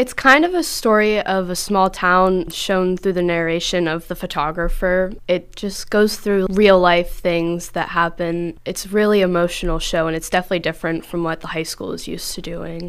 It's kind of a story of a small town shown through the narration of the photographer. It just goes through real life things that happen. It's really emotional show and it's definitely different from what the high school is used to doing.